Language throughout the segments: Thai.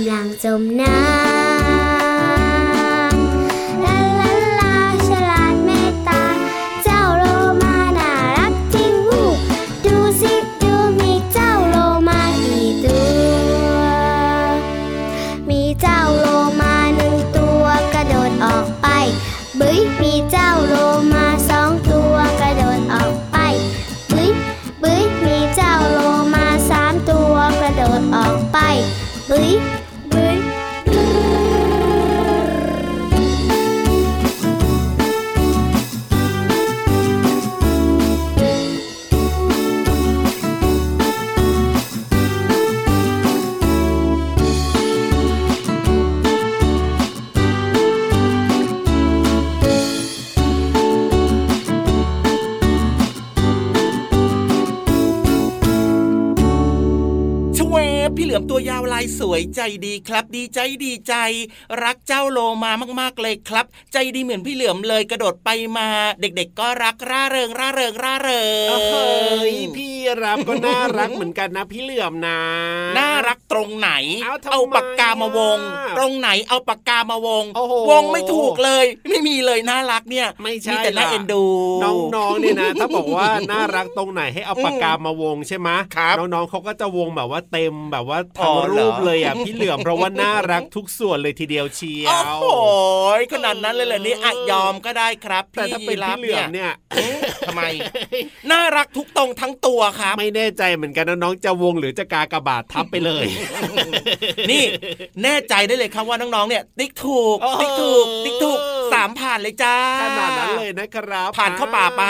ำลังจมน้ำ สวยใจดีครับ ดีใจดีใจ รักเจ้าโลมามากๆเลยครับ ใจดีเหมือนพี่เหลือมเลยกระโดดไปมา เด็กๆ ก็รักร่าเริงร่าเริงร่าเริงเฮ้ยพี่รับก็น่ารักเหมือนกันนะพี่เหลือมนะน่ารักตรงไหน เอาปากกามาวง ตรงไหนเอาปากกามาวง วงไม่ถูกเลย ไม่มีเลยน่ารักเนี่ยไม่ใช่แต่น่าเอ็นดูน้องๆเนี่ยนะ ถ้าบอกว่าน่ารักตรงไหนให้เอาปากกามาวงใช่ไหมน้องๆเขาก็จะวงแบบว่าเต็มแบบว่าทั้งรูปเลยอะพี่เหลือมเพราะว่าน่ารักทุกส่วนเลยทีเดียวเชียว โอ้ยขนาดนั้นเลยเหรอนี่อะยอมก็ได้ครับแต่ถ้าเป็นพี่เหลือมเนี่ยทำไม น่ารักทุกตรงทั้งตัวครับ ไม่แน่ใจเหมือนกันนะน้องจะวงหรือจะกากระบาดทับไปเลย นี่แน่ใจได้เลยครับว่าน้องๆเนี่ย ติ๊กถูก ติ๊กถูก ติ๊กถูกสามผ่านเลยจ้าขนาดนั้นเลยนะครับ ผ่านเข้าป่าไป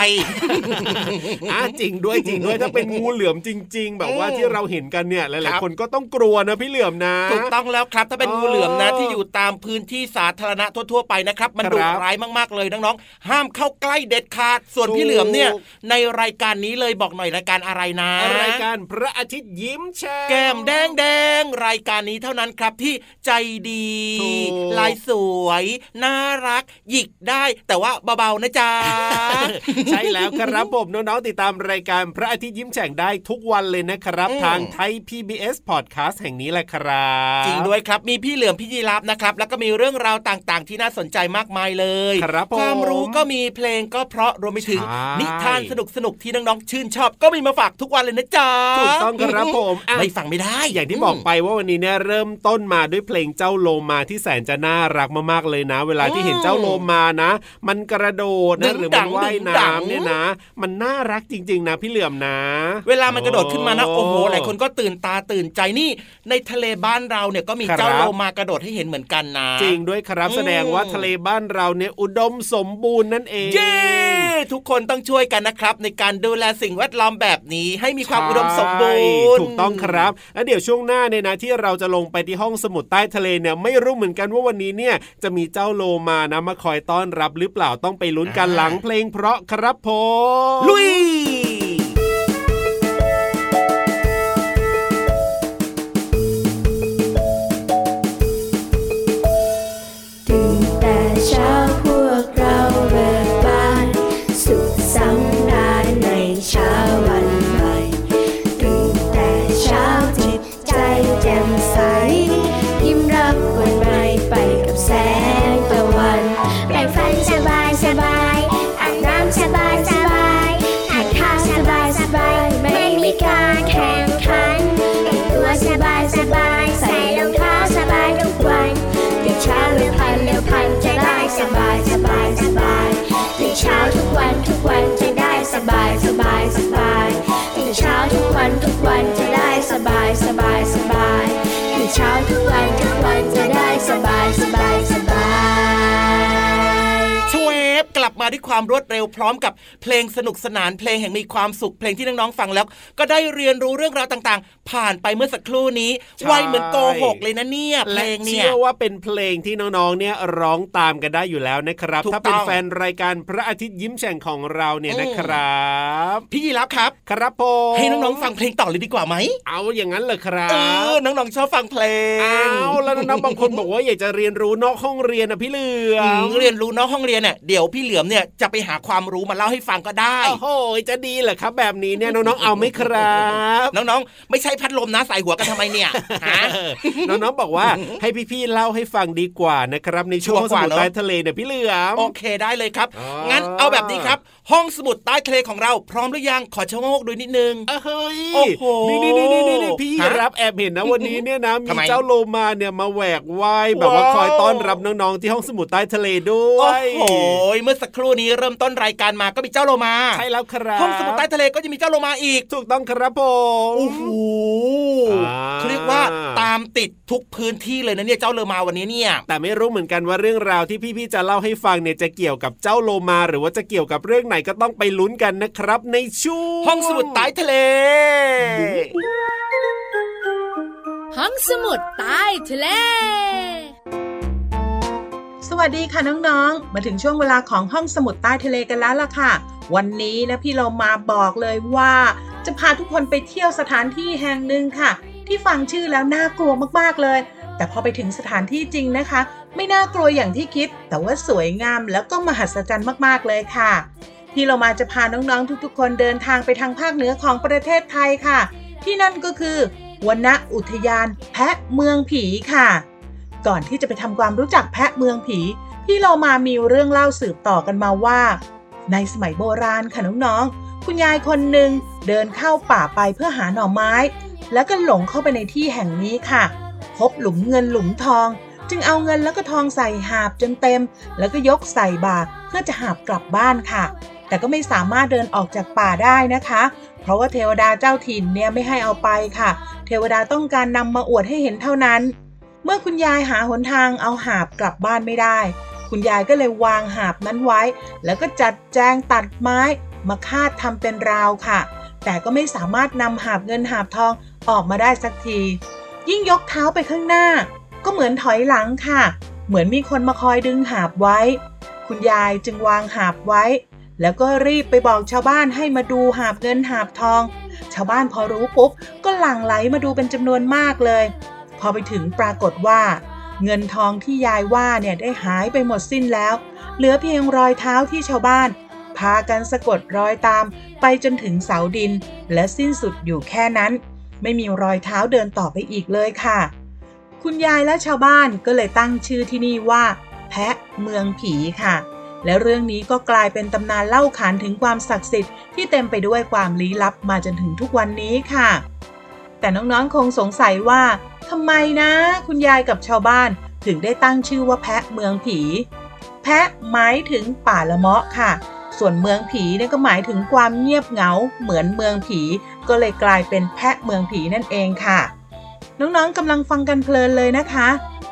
อ่าจริงด้วยจริงด้วยถ้าเป็นงูเหลือมจริง ๆ แบบว่าที่เราเห็นกันเนี่ยหลายๆคนก็ต้องกลัวนะพี่เหลือมนะถูกต้องแล้วครับ ถ้าเป็นงูเหลือมนะที่อยู่ตามพื้นที่สาธารณะทั่วๆไปนะครับ มันดุร้ายมากๆเลยน้องๆห้ามเข้าใกล้เด็ดขาดส่วนพี่เหลือมเนี่ย ในรายการนี้เลยบอกหน่อยรายการอะไรนะรายการพระอาทิตย์ยิ้มแฉ่แก้มแดงแดงรายการนี้เท่านั้นครับที่ใจดี ลายสวยน่ารัก หยิกได้แต่ว่าเบาๆนะจ๊ะใช่แล้วครับผมน้องๆติดตามรายการพระอาทิตย์ยิ้มแฉ่งได้ทุกวันเลยนะครับ ทางไทย PBS Podcast แห่งนี้แหละครับ จริงด้วยครับมีพี่เหลือมพี่ยีรับนะครับ แล้วก็มีเรื่องราวต่างๆ ที่น่าสนใจมากมายเลยครับความรู้ก็มีเพลงก็เพราะรวมไปถึงนิทานสนุกสนุกที่น้องๆชื่นชอบ ก็มีมาฝากทุกวันเลยนะจ๊ะถูกต้องครับผมไม่ฟังไม่ได้ อย่างที่บอกไปว่าวันนี้เนี่ยเริ่มต้นมาด้วยเพลงเจ้าโลมาที่แสนจะน่ารักมากๆเลยนะ เวลาที่เห็นเจ้าโลมานะ มันกระโดดนะหรือมันว่ายน้ำเนี่ยนะ มันน่ารักจริง ๆ นะพี่เหลือมนะ เวลามันกระโดดขึ้นมานะโอ้โหหลายคนก็ตื่นตาตื่นใจนี่ในทะเลบ้านเราเนี่ยก็มีเจ้าโลมากระโดดให้เห็นเหมือนกันนะจริงด้วยครับแสดงว่าทะเลบ้านเราเนี่ยอุดมสมบูรณ์นั่นเองเย้ทุกคนต้องช่วยกันนะครับ ในการดูแลสิ่งแวดล้อมแบบนี้ให้มีความอุดมสมบูรณ์ถูกต้องครับแล้วเดี๋ยวช่วงหน้าเนี่ยนะที่เราจะลงไปที่ห้องสมุดใต้ทะเลเนี่ยไม่รู้เหมือนกันว่าวันนี้เนี่ยจะมีเจ้าโลมานะมาคอยต้อนรับหรือเปล่าต้องไปลุ้นกันหลังเพลงเพราะครับผมลุย ส สบายสบายสบายตื่นเช้าทุกวันทุกวันจะได้สบายสบายสบายตื่นเช้าทุกวันทุกวันจะได้สบายสบายสบายตื่นเช้าทุกวันทุกวันจะได้สบายสบายสบาย มาด้วยความรวดเร็วพร้อมกับเพลงสนุกสนานเพลงแห่งมีความสุขเพลงที่น้องๆฟังแล้ว ก็ได้เรียนรู้เรื่องราวต่างๆ ผ่านไปเมื่อสักครู่นี้ใช่ไวเหมือนโกหกเลยนะเนี่ยเพลและงเนี่เชื่ยอว่าเป็นเพลงที่น้องๆเนี่ยร้องตามกันได้อยู่แล้วนะครับถูกถ้าเป็นต้องแฟนรายการพระอาทิตย์ยิ้มแฉ่งของเราเนี่ยอืมนะครับพี่ยีรับครับครับผมให้น้องๆฟังเพลงต่อเลยดีกว่าไหมเอาอย่างนั้นเลยครัเอบอน้องๆชอบฟังเพลงเอาแล้วน้องๆบางคนบอกว่าอยากจะเรียนรู้นอกห้องเรียนนะพี่เหลืออืมมเรียนรู้นอกห้องเรียนเนี่ยเดี๋ยวพี่เหลือมเนี่ยจะไปหาความรู้มาเล่าให้ฟังก็ได้โอ้โหจะดีเหรอครับ แบบนี้เนี่ยน้องๆเอาไหมครับ น้องๆ ไม่ใช่พัดลมนะใส่หัวกันทำไมเนี่ยฮะน้องๆบอกว่าให้พี่ๆเล่าให้ฟังดีกว่านะครับ ในช่วงชัวร์กว่าสมุดเนอะใต้ทะเลเนี่ยพี่เหลือมโอเคได้เลยครับอ๋องั้นเอาแบบนี้ครับ ห้องสมุดใต้ทะเลของเราพร้อมหรือยังขอชะโงกดูนิดนึงเออเฮ้ยโอ้โหนี่นี่นี่นี่นี่พี่ฮะรับแอบเห็นนะวันนี้เนี่ยนะมีทำไมเจ้าโลมาเนี่ยมาแหวกว่ายแบบว่าว้าวคอยต้อนรับน้องๆที่ห้องสมุดใต้ทะเลด้วโอ้ยโหเมื่อสักครู่นี้เริ่มต้นรายการมาก็มีเจ้าโลมาใช่แล้วครับห้องสมุดใต้ทะเลก็จะมีเจ้าโลมาอีก ถูกต้องครับผมโอ้โหอ่าเขาเรียกว่าตามติดทุกพื้นที่เลยนะเนี่ยเจ้าโลมาวันนี้เนี่ย แต่ไม่รู้เหมือนกันว่าเรื่องราวที่พี่ๆจะเล่าให้ฟังเนี่ยจะเกี่ยวกับเจ้าโลมา หรือว่าจะเกี่ยวกับเรื่องไหนก็ต้องไปลุ้นกันนะครับ ในช่วงห้องสมุดใต้ทะเล ห้องสมุดใต้ทะเล สวัสดีค่ะน้องๆ มาถึงช่วงเวลาของห้องสมุดใต้ทะเลกันแล้วล่ะค่ะ วันนี้นะพี่เรามาบอกเลยว่า จะพาทุกคนไปเที่ยวสถานที่แห่งหนึ่งค่ะ ที่ฟังชื่อแล้วน่ากลัวมากๆเลย แต่พอไปถึงสถานที่จริงนะคะ ไม่น่ากลัวอย่างที่คิด แต่ว่าสวยงามแล้วก็มหัศจรรย์มากๆเลยค่ะ พี่เรามาจะพาน้องๆทุกๆ คนเดินทางไปทางภาคเหนือของประเทศไทยค่ะ ที่นั่นก็คือวนอุทยานแพะเมืองผีค่ะ ก่อนที่จะไปทำความรู้จักแพะเมืองผี พี่เรามามีเรื่องเล่าสืบต่อกันมาว่า ในสมัยโบราณค่ะน้องๆ คุณยายคนหนึ่งเดินเข้าป่าไปเพื่อหาหน่อไม้ แล้วก็หลงเข้าไปในที่แห่งนี้ค่ะ พบหลุมเงินหลุมทอง จึงเอาเงินแล้วก็ทองใส่หาบจนเต็ม แล้วก็ยกใส่บาตรเพื่อจะหาบกลับบ้านค่ะ แต่ก็ไม่สามารถเดินออกจากป่าได้นะคะ เพราะว่าเทวดาเจ้าถิ่นเนี่ยไม่ให้เอาไปค่ะ เทวดาต้องการนำมาอวดให้เห็นเท่านั้น เมื่อคุณยายหาหนทางเอาหาบกลับบ้านไม่ได้ คุณยายก็เลยวางหาบนั้นไว้ แล้วก็จัดแจงตัดไม้ มาคาดทำเป็นราวค่ะ แต่ก็ไม่สามารถนำหาบเงินหาบทองออกมาได้สักที ยิ่งยกเท้าไปข้างหน้า ก็เหมือนถอยหลังค่ะ เหมือนมีคนมาคอยดึงหาบไว้ คุณยายจึงวางหาบไว้ แล้วก็รีบไปบอกชาวบ้านให้มาดูหาบเงินหาบทอง ชาวบ้านพอรู้ปุ๊บก็หลั่งไหลมาดูเป็นจำนวนมากเลย พอไปถึงปรากฏว่า เงินทองที่ยายว่าเนี่ยได้หายไปหมดสิ้นแล้ว เหลือเพียงรอยเท้าที่ชาวบ้าน พากันสะกดรอยตามไปจนถึงเสาดิน และสิ้นสุดอยู่แค่นั้น ไม่มีรอยเท้าเดินต่อไปอีกเลยค่ะ คุณยายและชาวบ้านก็เลยตั้งชื่อที่นี่ว่า แพะเมืองผีค่ะและเรื่องนี้ก็กลายเป็นตำนานเล่าขานถึงความศักดิ์สิทธิ์ที่เต็มไปด้วยความลี้ลับมาจนถึงทุกวันนี้ค่ะ แต่น้องๆคงสงสัยว่าทำไมนะ คุณยายกับชาวบ้านถึงได้ตั้งชื่อว่าแพะเมืองผี แพะหมายถึงป่าละเมาะค่ะ ส่วนเมืองผีนี่ก็หมายถึงความเงียบเหงา เหมือนเมืองผี ก็เลยกลายเป็นแพะเมืองผีนั่นเองค่ะ น้องๆกำลังฟังกันเพลินเลยนะคะ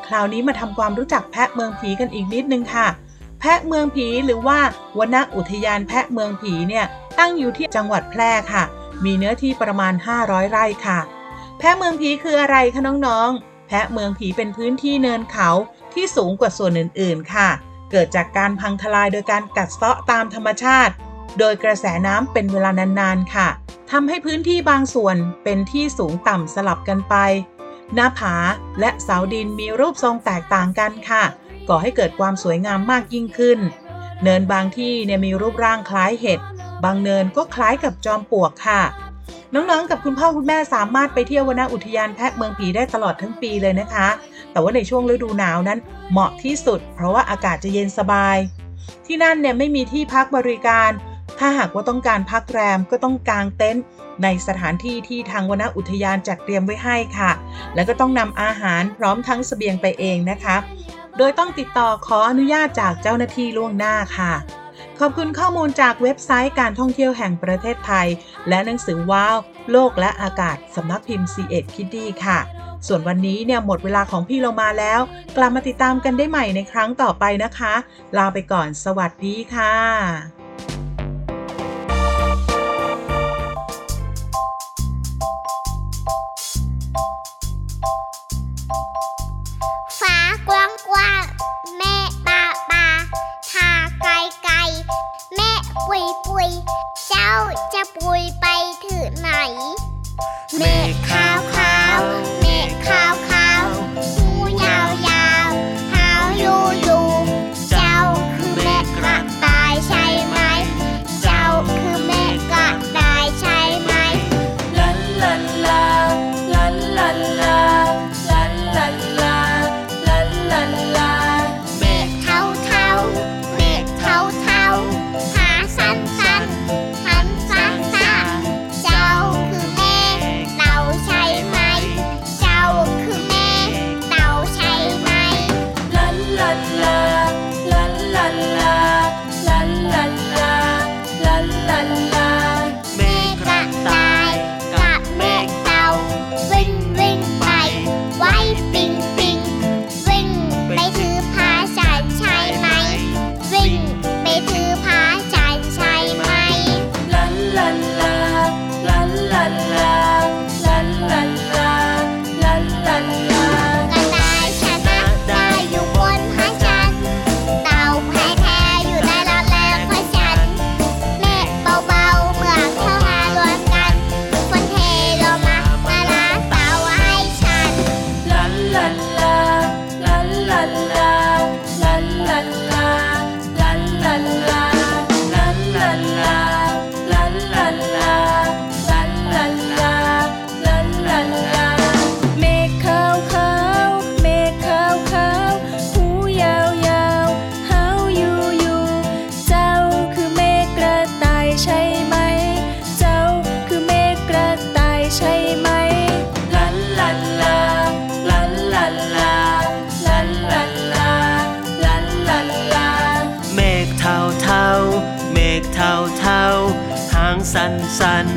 คราวนี้มาทำความรู้จักแพะเมืองผีกันอีกนิดนึงค่ะ แพะเมืองผีหรือว่าวนอุทยานแพะเมืองผีเนี่ยตั้งอยู่ที่จังหวัดแพร่ค่ะ มีเนื้อที่ประมาณ 500 ไร่ค่ะ แพะเมืองผีคืออะไรคะน้องๆ แพะเมืองผีเป็นพื้นที่เนินเขาที่สูงกว่าส่วนอื่นๆ ค่ะ เกิดจากการพังทลายโดยการกัดเซาะตามธรรมชาติ โดยกระแสน้ำเป็นเวลานานๆ ค่ะ ทำให้พื้นที่บางส่วนเป็นที่สูงต่ำสลับกันไป หน้าผาและเสาดินมีรูปทรงแตกต่างกันค่ะ ก่อให้เกิดความสวยงามมากยิ่งขึ้น เนินบางที่เนี่ยมีรูปร่างคล้ายเห็ด บางเนินก็คล้ายกับจอมปลวกค่ะ น้องๆ กับคุณพ่อคุณแม่สามารถไปเที่ยววนอุทยานแพะเมืองผีได้ตลอดทั้งปีเลยนะคะ แต่ว่าในช่วงฤดูหนาวนั้นเหมาะที่สุด เพราะว่าอากาศจะเย็นสบาย ที่นั่นเนี่ยไม่มีที่พักบริการ ถ้าหากว่าต้องการพักแรมก็ต้องกางเต็นท์ในสถานที่ที่ทางวนอุทยานจัดเตรียมไว้ให้ค่ะ แล้วก็ต้องนำอาหารพร้อมทั้งเสบียงไปเองนะคะ โดยต้องติดต่อขออนุญาตจากเจ้าหน้าที่ล่วงหน้าค่ะ ขอบคุณข้อมูลจากเว็บไซต์การท่องเที่ยวแห่งประเทศไทย และหนังสือว้าว โลกและอากาศสำนักพิมพ์ C ีเอ็ดคิดดีค่ะ ส่วนวันนี้เนี่ยหมดเวลาของพี่เรามาแล้ว กลับมาติดตามกันได้ใหม่ในครั้งต่อไปนะคะ ลาไปก่อนสวัสดีค่ะ ปุยปุยเจ้าจะปุยไปถึงไหน เมฆขา สันสัน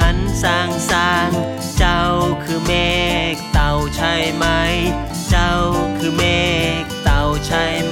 หันสางสางเจ้าคือเมฆเต่าใช่ไหม เจ้าคือเมฆเต่าใช่ไหม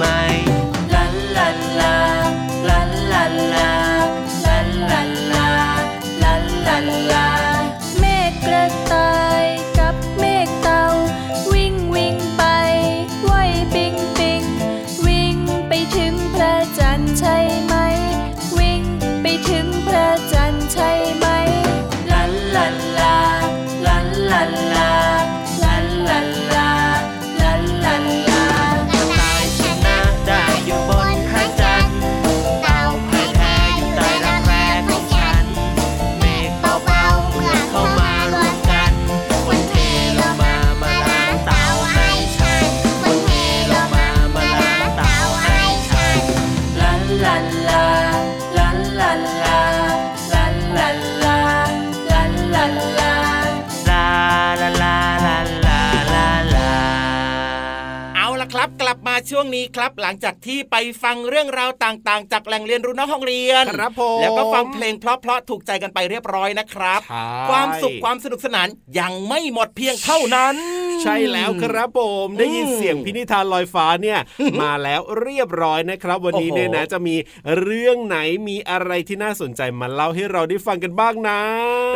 ช่วงนี้ครับ หลังจากที่ไปฟังเรื่องราวต่างๆ จากแหล่งเรียนรู้นอกห้องเรียนครับผมแล้วก็ฟังเพลงเพราะๆถูกใจกันไปเรียบร้อยนะครับใช่ความสุขความสนุกสนานยังไม่หมดเพียงเท่านั้น ใช่แล้วครับผมได้ยินเสียงพินิธานลอยฟ้าเนี่ยมาแล้วเรียบร้อยนะครับ วันนี้โอ้โหเนี่ยนะจะมีเรื่องไหนมีอะไรที่น่าสนใจมาเล่าให้เราได้ฟังกันบ้างนะ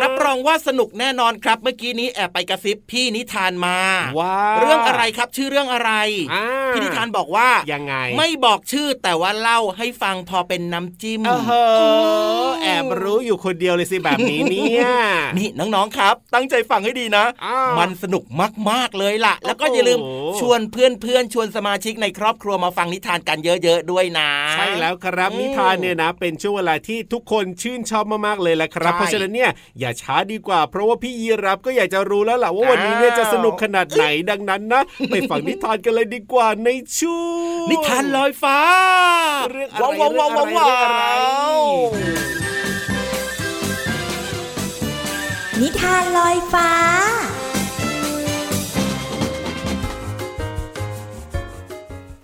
รับรองว่าสนุกแน่นอนครับเมื่อกี้นี้แอบไปกระซิบพี่นิทานมาว้าเรื่องอะไรครับชื่อเรื่องอะไรอ่าพี่นิทานบอกว่ายังไง ไม่บอกชื่อแต่ว่าเล่าให้ฟังพอเป็นน้ำจิ้มเออเหอะแอบรู้อยู่คนเดียวเลยสิแบบนี้เนี่ยนี่น้องๆครับ ตั้งใจฟังให้ดีนะอ้าวมันสนุกมากๆเลยล่ะ แล้วก็โอ้โหอย่าลืมชวนเพื่อนๆชวนสมาชิกในครอบครัวมาฟังนิทานกันเยอะๆด้วยนะ ใช่แล้วครับอืมนิทานเนี่ยนะ เป็นช่วงเวลาที่ทุกคนชื่นชอบมากๆเลยแหละครับใช่เพราะฉะนั้นเนี่ยอย่าช้าดีกว่า เพราะว่าพี่ยีรับก็อยากจะรู้แล้วล่ะว่าวันนี้เนี่ยอ้าวจะสนุกขนาดไหนดังนั้นนะไปฟังนิทานกันเลยดีกว่าในช่วงนิทานลอยฟ้า เรื่องอะไรว้าวว้าวว้าวว้าวเรื่องอะไรนิทานลอยฟ้า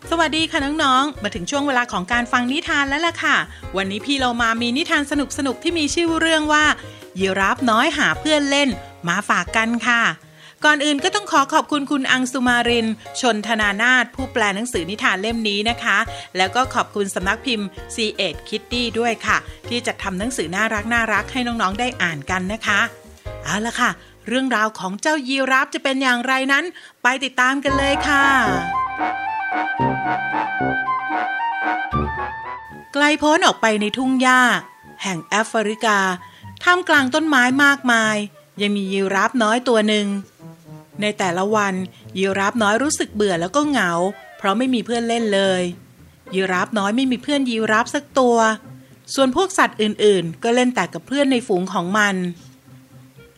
สวัสดีค่ะน้องๆ มาถึงช่วงเวลาของการฟังนิทานแล้วล่ะค่ะ วันนี้พี่เรามามีนิทานสนุกๆ ที่มีชื่อเรื่องว่ายีราฟน้อยหาเพื่อนเล่น มาฝากกันค่ะ ก่อนอื่นก็ต้องขอขอบคุณคุณอังสุมาริน ชนธนานาถผู้แปลหนังสือนิทานเล่มนี้นะคะ แล้วก็ขอบคุณสำนักพิมพ์ c ีเอ็ดคิตตี้ด้วยค่ะ ที่จัดทำหนังสือน่ารักน่ารักให้น้องๆได้อ่านกันนะคะ เอาละค่ะ เรื่องราวของเจ้ายีราฟจะเป็นอย่างไรนั้น ไปติดตามกันเลยค่ะ ไกลโพ้นออกไปในทุ่งหญ้า แห่งแอฟริกาท่ามกลางต้นไม้มากมาย ยังมียีราฟน้อยตัวหนึ่ง ในแต่ละวันยีราฟน้อยรู้สึกเบื่อแล้วก็เหงา เพราะไม่มีเพื่อนเล่นเลยยีราฟน้อยไม่มีเพื่อนยีราฟสักตัว ส่วนพวกสัตว์อื่นๆ ก็เล่นแต่กับเพื่อนในฝูงของมัน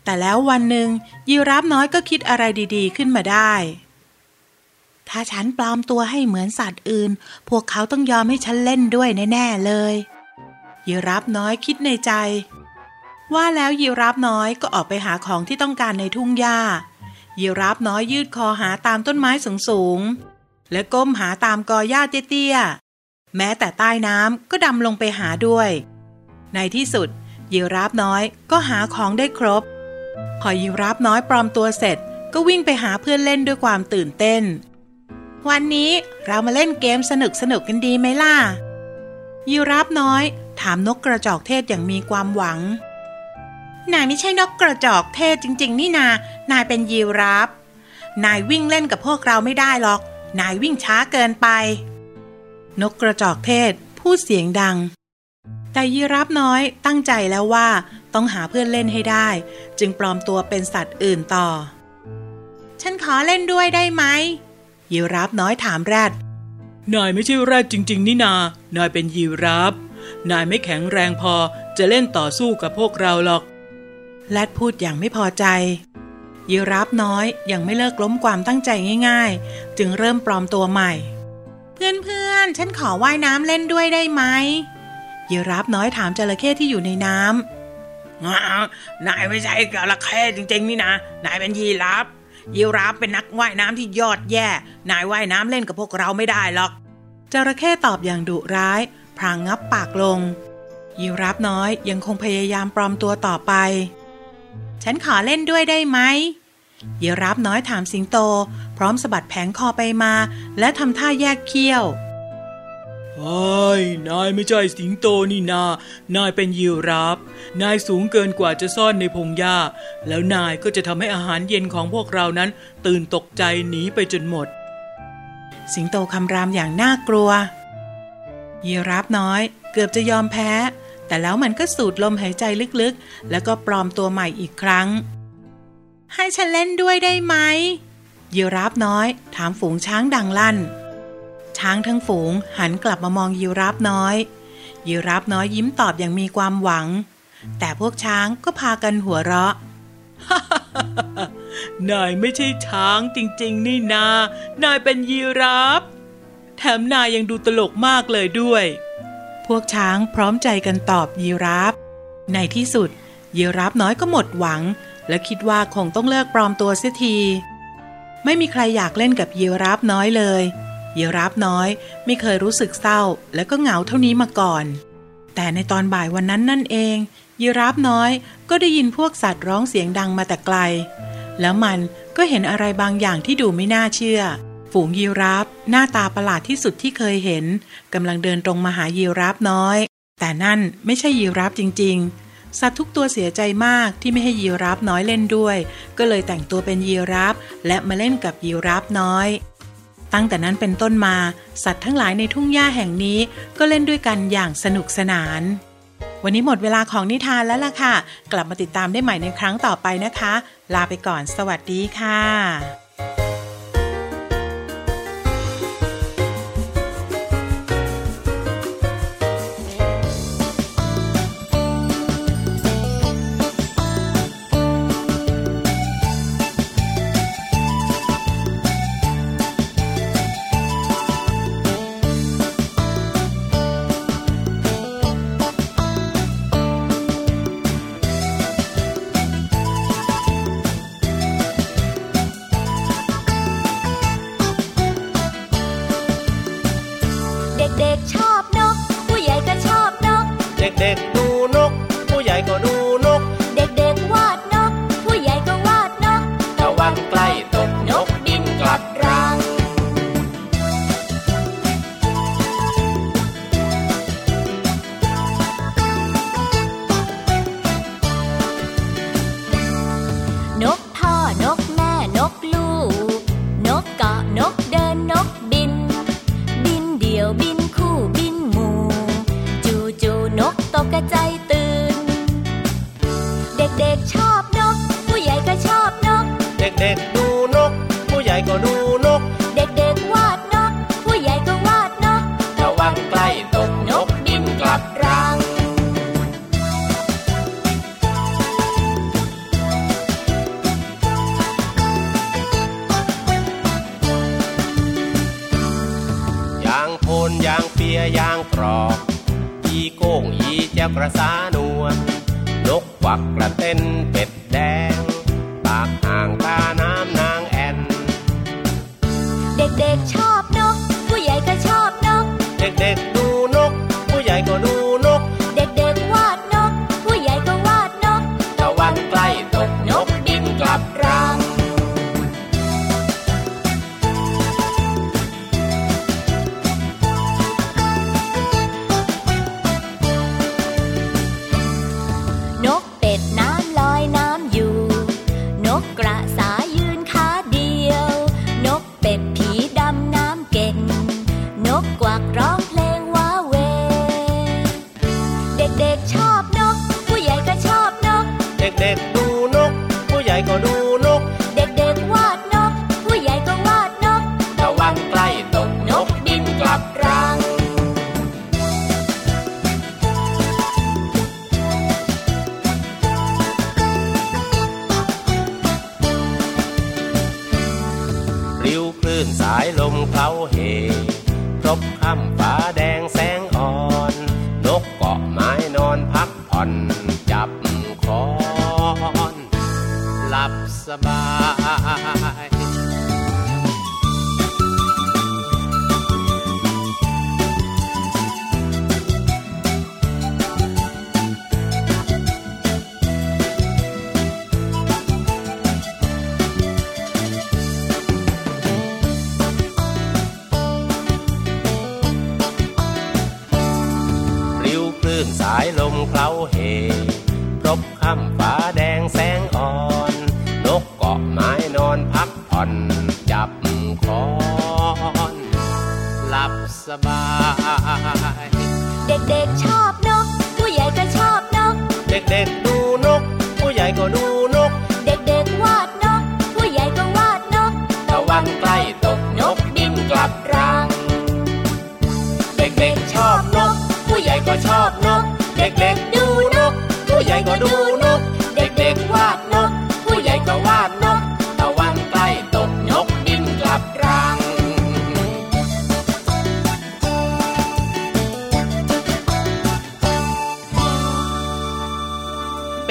แต่แล้ววันหนึ่งยีราฟน้อยก็คิดอะไรดีๆ ขึ้นมาได้ ถ้าฉันปลอมตัวให้เหมือนสัตว์อื่น พวกเขาต้องยอมให้ฉันเล่นด้วยแน่ๆเลยยีราฟน้อยคิดในใจ ว่าแล้วยีราฟน้อยก็ออกไปหาของที่ต้องการในทุ่งหญ้า ยีราฟน้อยยืดคอหาตามต้นไม้สูงๆและก้มหาตามกอหญ้าเตี้ยๆ แม้แต่ใต้น้ำก็ดำลงไปหาด้วย ในที่สุดยีราฟน้อยก็หาของได้ครบ พอยีราฟน้อยปลอมตัวเสร็จ ก็วิ่งไปหาเพื่อนเล่นด้วยความตื่นเต้น วันนี้เรามาเล่นเกมสนุกสนุกกันดีไหมล่ะยีราฟน้อย ถามนกกระจอกเทศอย่างมีความหวัง นายไม่ใช่นกกระจอกเทศจริง ๆ นี่นา นายเป็นยีราฟ นายวิ่งเล่นกับพวกเราไม่ได้หรอก นายวิ่งช้าเกินไป นกกระจอกเทศพูดเสียงดัง แต่ยีราฟน้อยตั้งใจแล้วว่าต้องหาเพื่อนเล่นให้ได้ จึงปลอมตัวเป็นสัตว์อื่นต่อ ฉันขอเล่นด้วยได้ไหมยีราฟน้อยถามแรด นายไม่ใช่แรดจริง ๆ นี่นา นายเป็นยีราฟ นายไม่แข็งแรงพอจะเล่นต่อสู้กับพวกเราหรอก แรดพูดอย่างไม่พอใจยีราฟน้อยยังไม่เลิกล้มความตั้งใจง่าย ๆ จึงเริ่มปลอมตัวใหม่ เพื่อนๆ ฉันขอว่ายน้ำเล่นด้วยได้ไหมยีราฟน้อยถามจระเข้ที่อยู่ในน้ำนายไม่ใช่จระเข้จริง ๆ นี่นะ นายเป็นยีราฟยีราฟเป็นนักว่ายน้ำที่ยอดแย่ นายว่ายน้ำเล่นกับพวกเราไม่ได้หรอกจระเข้ตอบอย่างดุร้าย พรางงับปากลงยีราฟน้อยยังคงพยายามปลอมตัวต่อไป ฉันขอเล่นด้วยได้ไหมยีราฟน้อยถามสิงโต พร้อมสะบัดแผงคอไปมา และทำท่าแยกเขี้ยวเฮ้ยนายไม่ใช่สิงโตนี่นา นายเป็นยีราฟนายสูงเกินกว่าจะซ่อนในพงหญ้า แล้วนายก็จะทำให้อาหารเย็นของพวกเรานั้น ตื่นตกใจหนีไปจนหมด สิงโตคำรามอย่างน่ากลัวยีราฟน้อย เกือบจะยอมแพ้ แต่แล้วมันก็สูดลมหายใจลึกๆ แล้วก็ปลอมตัวใหม่อีกครั้ง ให้ฉันเล่นด้วยได้ไหมยีราฟน้อย ถามฝูงช้างดังลั่น ช้างทั้งฝูงหันกลับมามองยีราฟน้อยยีราฟน้อยยิ้มตอบอย่างมีความหวัง แต่พวกช้างก็พากันหัวเราะนายไม่ใช่ช้างจริง ๆ นี่นา นายเป็นยีราฟ แถมนายยังดูตลกมากเลยด้วย พวกช้างพร้อมใจกันตอบยีราฟ ในที่สุด ยีราฟน้อยก็หมดหวัง และคิดว่าคงต้องเลิกปลอมตัวเสียที ไม่มีใครอยากเล่นกับยีราฟน้อยเลยยีราฟน้อยไม่เคยรู้สึกเศร้าและก็เหงาเท่านี้มาก่อน แต่ในตอนบ่ายวันนั้นนั่นเองยีราฟน้อยก็ได้ยินพวกสัตว์ร้องเสียงดังมาแต่ไกล แล้วมันก็เห็นอะไรบางอย่างที่ดูไม่น่าเชื่อ ฝูงยีราฟหน้าตาประหลาดที่สุดที่เคยเห็นกำลังเดินตรงมาหายีราฟน้อย แต่นั่นไม่ใช่ยีราฟจริง ๆ สัตว์ทุกตัวเสียใจมากที่ไม่ให้ยีราฟน้อยเล่นด้วย ก็เลยแต่งตัวเป็นยีราฟและมาเล่นกับยีราฟน้อย ตั้งแต่นั้นเป็นต้นมา สัตว์ทั้งหลายในทุ่งหญ้าแห่งนี้ก็เล่นด้วยกันอย่างสนุกสนาน วันนี้หมดเวลาของนิทานแล้วล่ะค่ะ กลับมาติดตามได้ใหม่ในครั้งต่อไปนะคะ ลาไปก่อน สวัสดีค่ะ ชอบนก ผู้ใหญ่ก็ชอบนก เด็กๆางเปียางกรอกอีโก้งอีเจ้ากระสานวลนกควักกระเต้นเป็น เฮรบข้ามฟ้าแด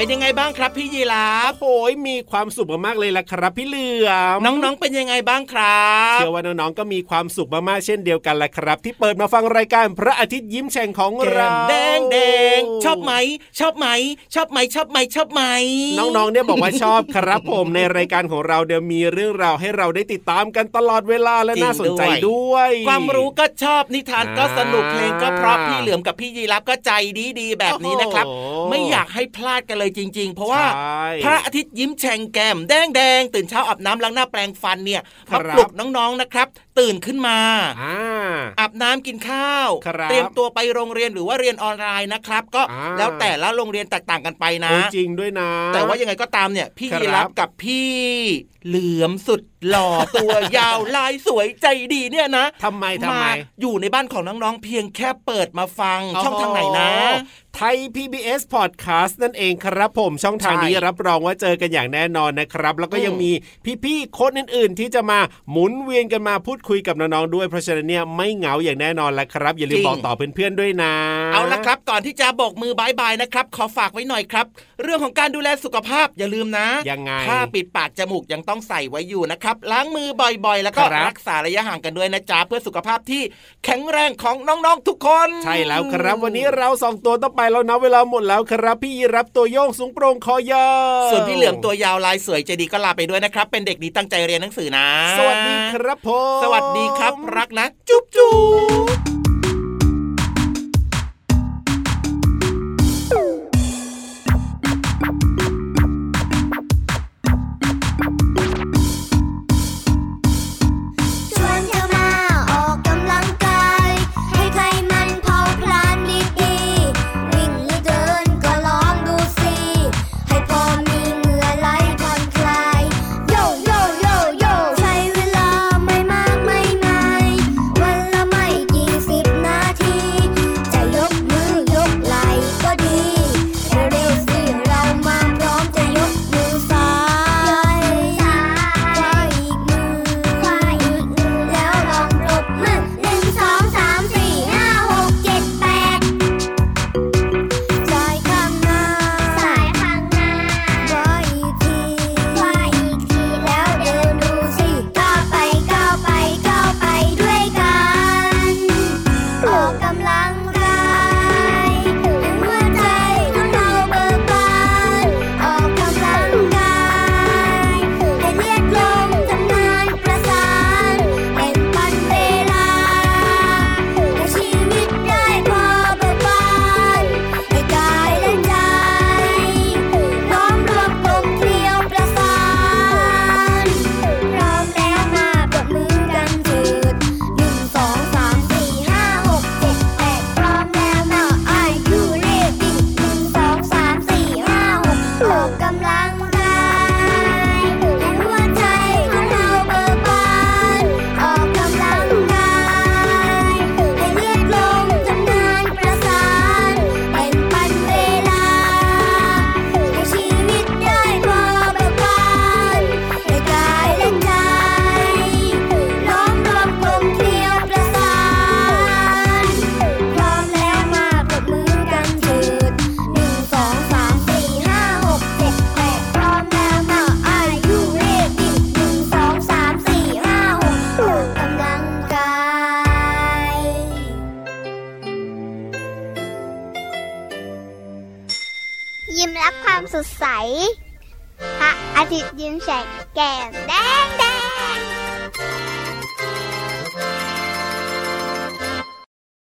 เป็นยังไงบ้างครับพี่ยีราฟโอ้ยมีความสุขมากๆเลยล่ะครับ พี่เหลือมน้องๆเป็นยังไงบ้างครับเชื่อว่าน้องๆก็มีความสุขมากๆเช่นเดียวกันแหละครับ ที่เปิดมาฟังรายการพระอาทิตย์ยิ้มแฉ่งของแก้เรามแดงแดงชอบไหม ชอบไหม ชอบไหมชอบไหมชอบไหม น้องๆเนี่ยบอกว่าชอบครับผมในรายการของเราเดี๋ยวมีเรื่องราวให้เราได้ติดตามกันตลอดเวลาและน่าสนใจด้วย ความรู้ก็ชอบนิทานก็สนุกอ่าเพลงก็เพราะพี่เหลือมกับพี่ยีรับก็ใจดีดีๆแบบนี้นะครับโอ้โหไม่อยากให้พลาดกันเลยจริง ๆ เพราะว่าใช่พระอาทิตย์ยิ้มแฉ่งแก้มแดงแดงตื่นเช้าอาบน้ำล้างหน้าแปรงฟันเนี่ยครัมาบปลุกน้องๆนะครับตื่นขึ้นมาอ่าอาบน้ำกินข้าวครับเตรียมตัวไปโรงเรียนหรือว่าเรียนออนไลน์นะครับ ก็อ่าแล้วแต่ละโรงเรียนแตกต่างกันไปนะโอ้ยจริงด้วยนะ แต่ว่ายังไงก็ตามเนี่ย พี่ครับยีรับกับพี่เหลือมสุดหล่อตัวยาวลายสวยใจดีเนี่ยนะทำไมทำไม อยู่ในบ้านของน้องๆเพียงแค่เปิดมาฟังช่องทางไหนนะไทย PBS Podcast นั่นเองครับผมช่องทางนี้ใช่รับรองว่าเจอกันอย่างแน่นอนนะครับ แล้วก็อืมยังมีพี่ๆคนอื่นๆที่จะมาหมุนเวียนกันมาพูดคุยกับน้องๆด้วยเพราะฉะนั้นเนี่ยไม่เหงาอย่างแน่นอนแล้วครับ อย่าลืมบอกต่อเพื่อนๆด้วยนะ เอาละครับ ก่อนที่จะโบกมือบายบายนะครับขอฝากไว้หน่อยครับ เรื่องของการดูแลสุขภาพอย่าลืมนะยังไงผ้าปิดปากจมูกยังต้องใส่ไว้อยู่นะครับล้างมือบ่อยๆ แล้วก็ครับรักษาระยะห่างกันด้วยนะจ๊ะเพื่อสุขภาพที่แข็งแรงของน้องๆทุกคน ใช่แล้วครับวันนี้เราสองตัวต้องไปแล้วนะเวลาหมดแล้วครับพี่ยีรับตัวโยงสูงโปร่งคอยาวส่วนพี่เหลือมตัวยาวลายสวยใจดีก็ลาไปด้วยนะครับ เป็นเด็กดีตั้งใจเรียนหนังสือนะ สวัสดีครับผมสวัสดีครับ รักนะ จุ๊บจุ๊บ